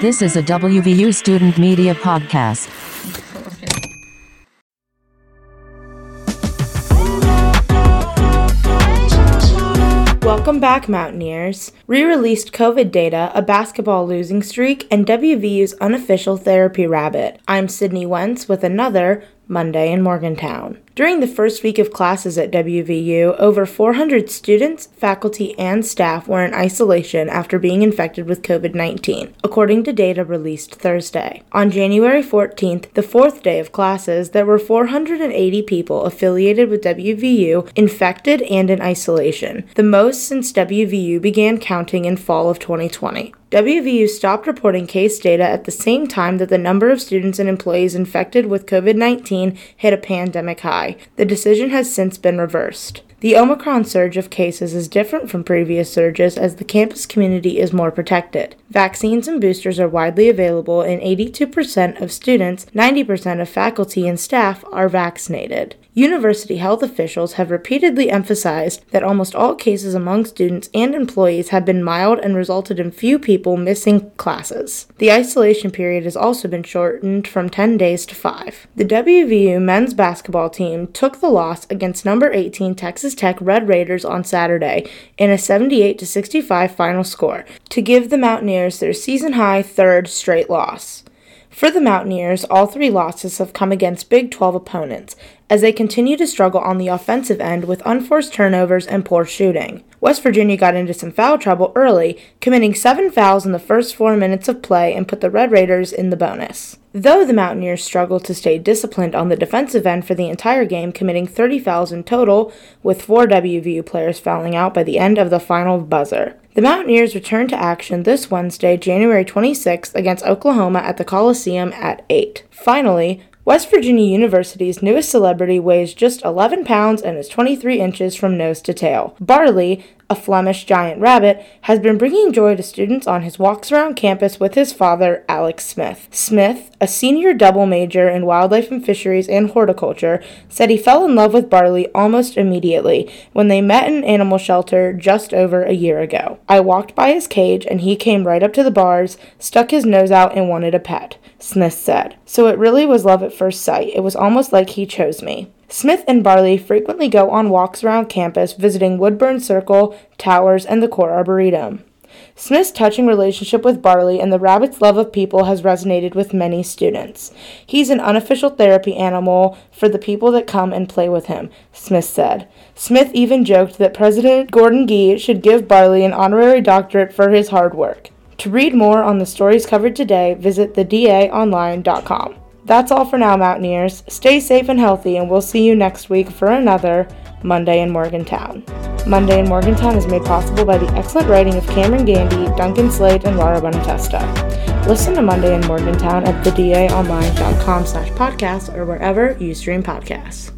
This is a WVU student media podcast. Welcome back, Mountaineers. Re released COVID data, a basketball losing streak, and WVU's unofficial therapy rabbit. I'm Sydney Wentz with another Monday in Morgantown. During the first week of classes at WVU, over 400 students, faculty, and staff were in isolation after being infected with COVID 19, according to data released Thursday. On January 14th, the fourth day of classes, there were 480 people affiliated with WVU infected and in isolation, the most since WVU began counting in fall of 2020. WVU stopped reporting case data at the same time that the number of students and employees infected with COVID 19 hit a pandemic high. The decision has since been reversed. The Omicron surge of cases is different from previous surges as the campus community is more protected. Vaccines and boosters are widely available, and 82% of students, 90% of faculty and staff are vaccinated. University health officials have repeatedly emphasized that almost all cases among students and employees have been mild and resulted in few people missing classes. The isolation period has also been shortened from 10 days to 5. The WVU men's basketball team took the loss against number 18 Texas Tech Red Raiders on Saturday in a 78 65 final score to give the Mountaineers their season high third straight loss. For the Mountaineers, all three losses have come against Big 12 opponents, as they continue to struggle on the offensive end with unforced turnovers and poor shooting. West Virginia got into some foul trouble early, committing seven fouls in the first four minutes of play and put the Red Raiders in the bonus. Though the Mountaineers struggled to stay disciplined on the defensive end for the entire game, committing 30 fouls in total, with four WVU players fouling out by the end of the final buzzer. The Mountaineers return to action this Wednesday, January 26th, against Oklahoma at the Coliseum at 8. Finally, West Virginia University's newest celebrity weighs just 11 pounds and is 23 inches from nose to tail. Barley, a Flemish giant rabbit, has been bringing joy to students on his walks around campus with his father, Alex Smith. Smith, a senior double major in wildlife and fisheries and horticulture, said he fell in love with Barley almost immediately when they met in an animal shelter just over a year ago. I walked by his cage and he came right up to the bars, stuck his nose out, and wanted a pet. Smith said. So it really was love at first sight. It was almost like he chose me. Smith and Barley frequently go on walks around campus, visiting Woodburn Circle, Towers, and the Core Arboretum. Smith's touching relationship with Barley and the rabbit's love of people has resonated with many students. He's an unofficial therapy animal for the people that come and play with him, Smith said. Smith even joked that President Gordon Gee should give Barley an honorary doctorate for his hard work. To read more on the stories covered today, visit thedaonline.com. That's all for now, Mountaineers. Stay safe and healthy, and we'll see you next week for another Monday in Morgantown. Monday in Morgantown is made possible by the excellent writing of Cameron Gandy, Duncan Slade, and Laura Bonatesta. Listen to Monday in Morgantown at thedaonline.com slash podcast or wherever you stream podcasts.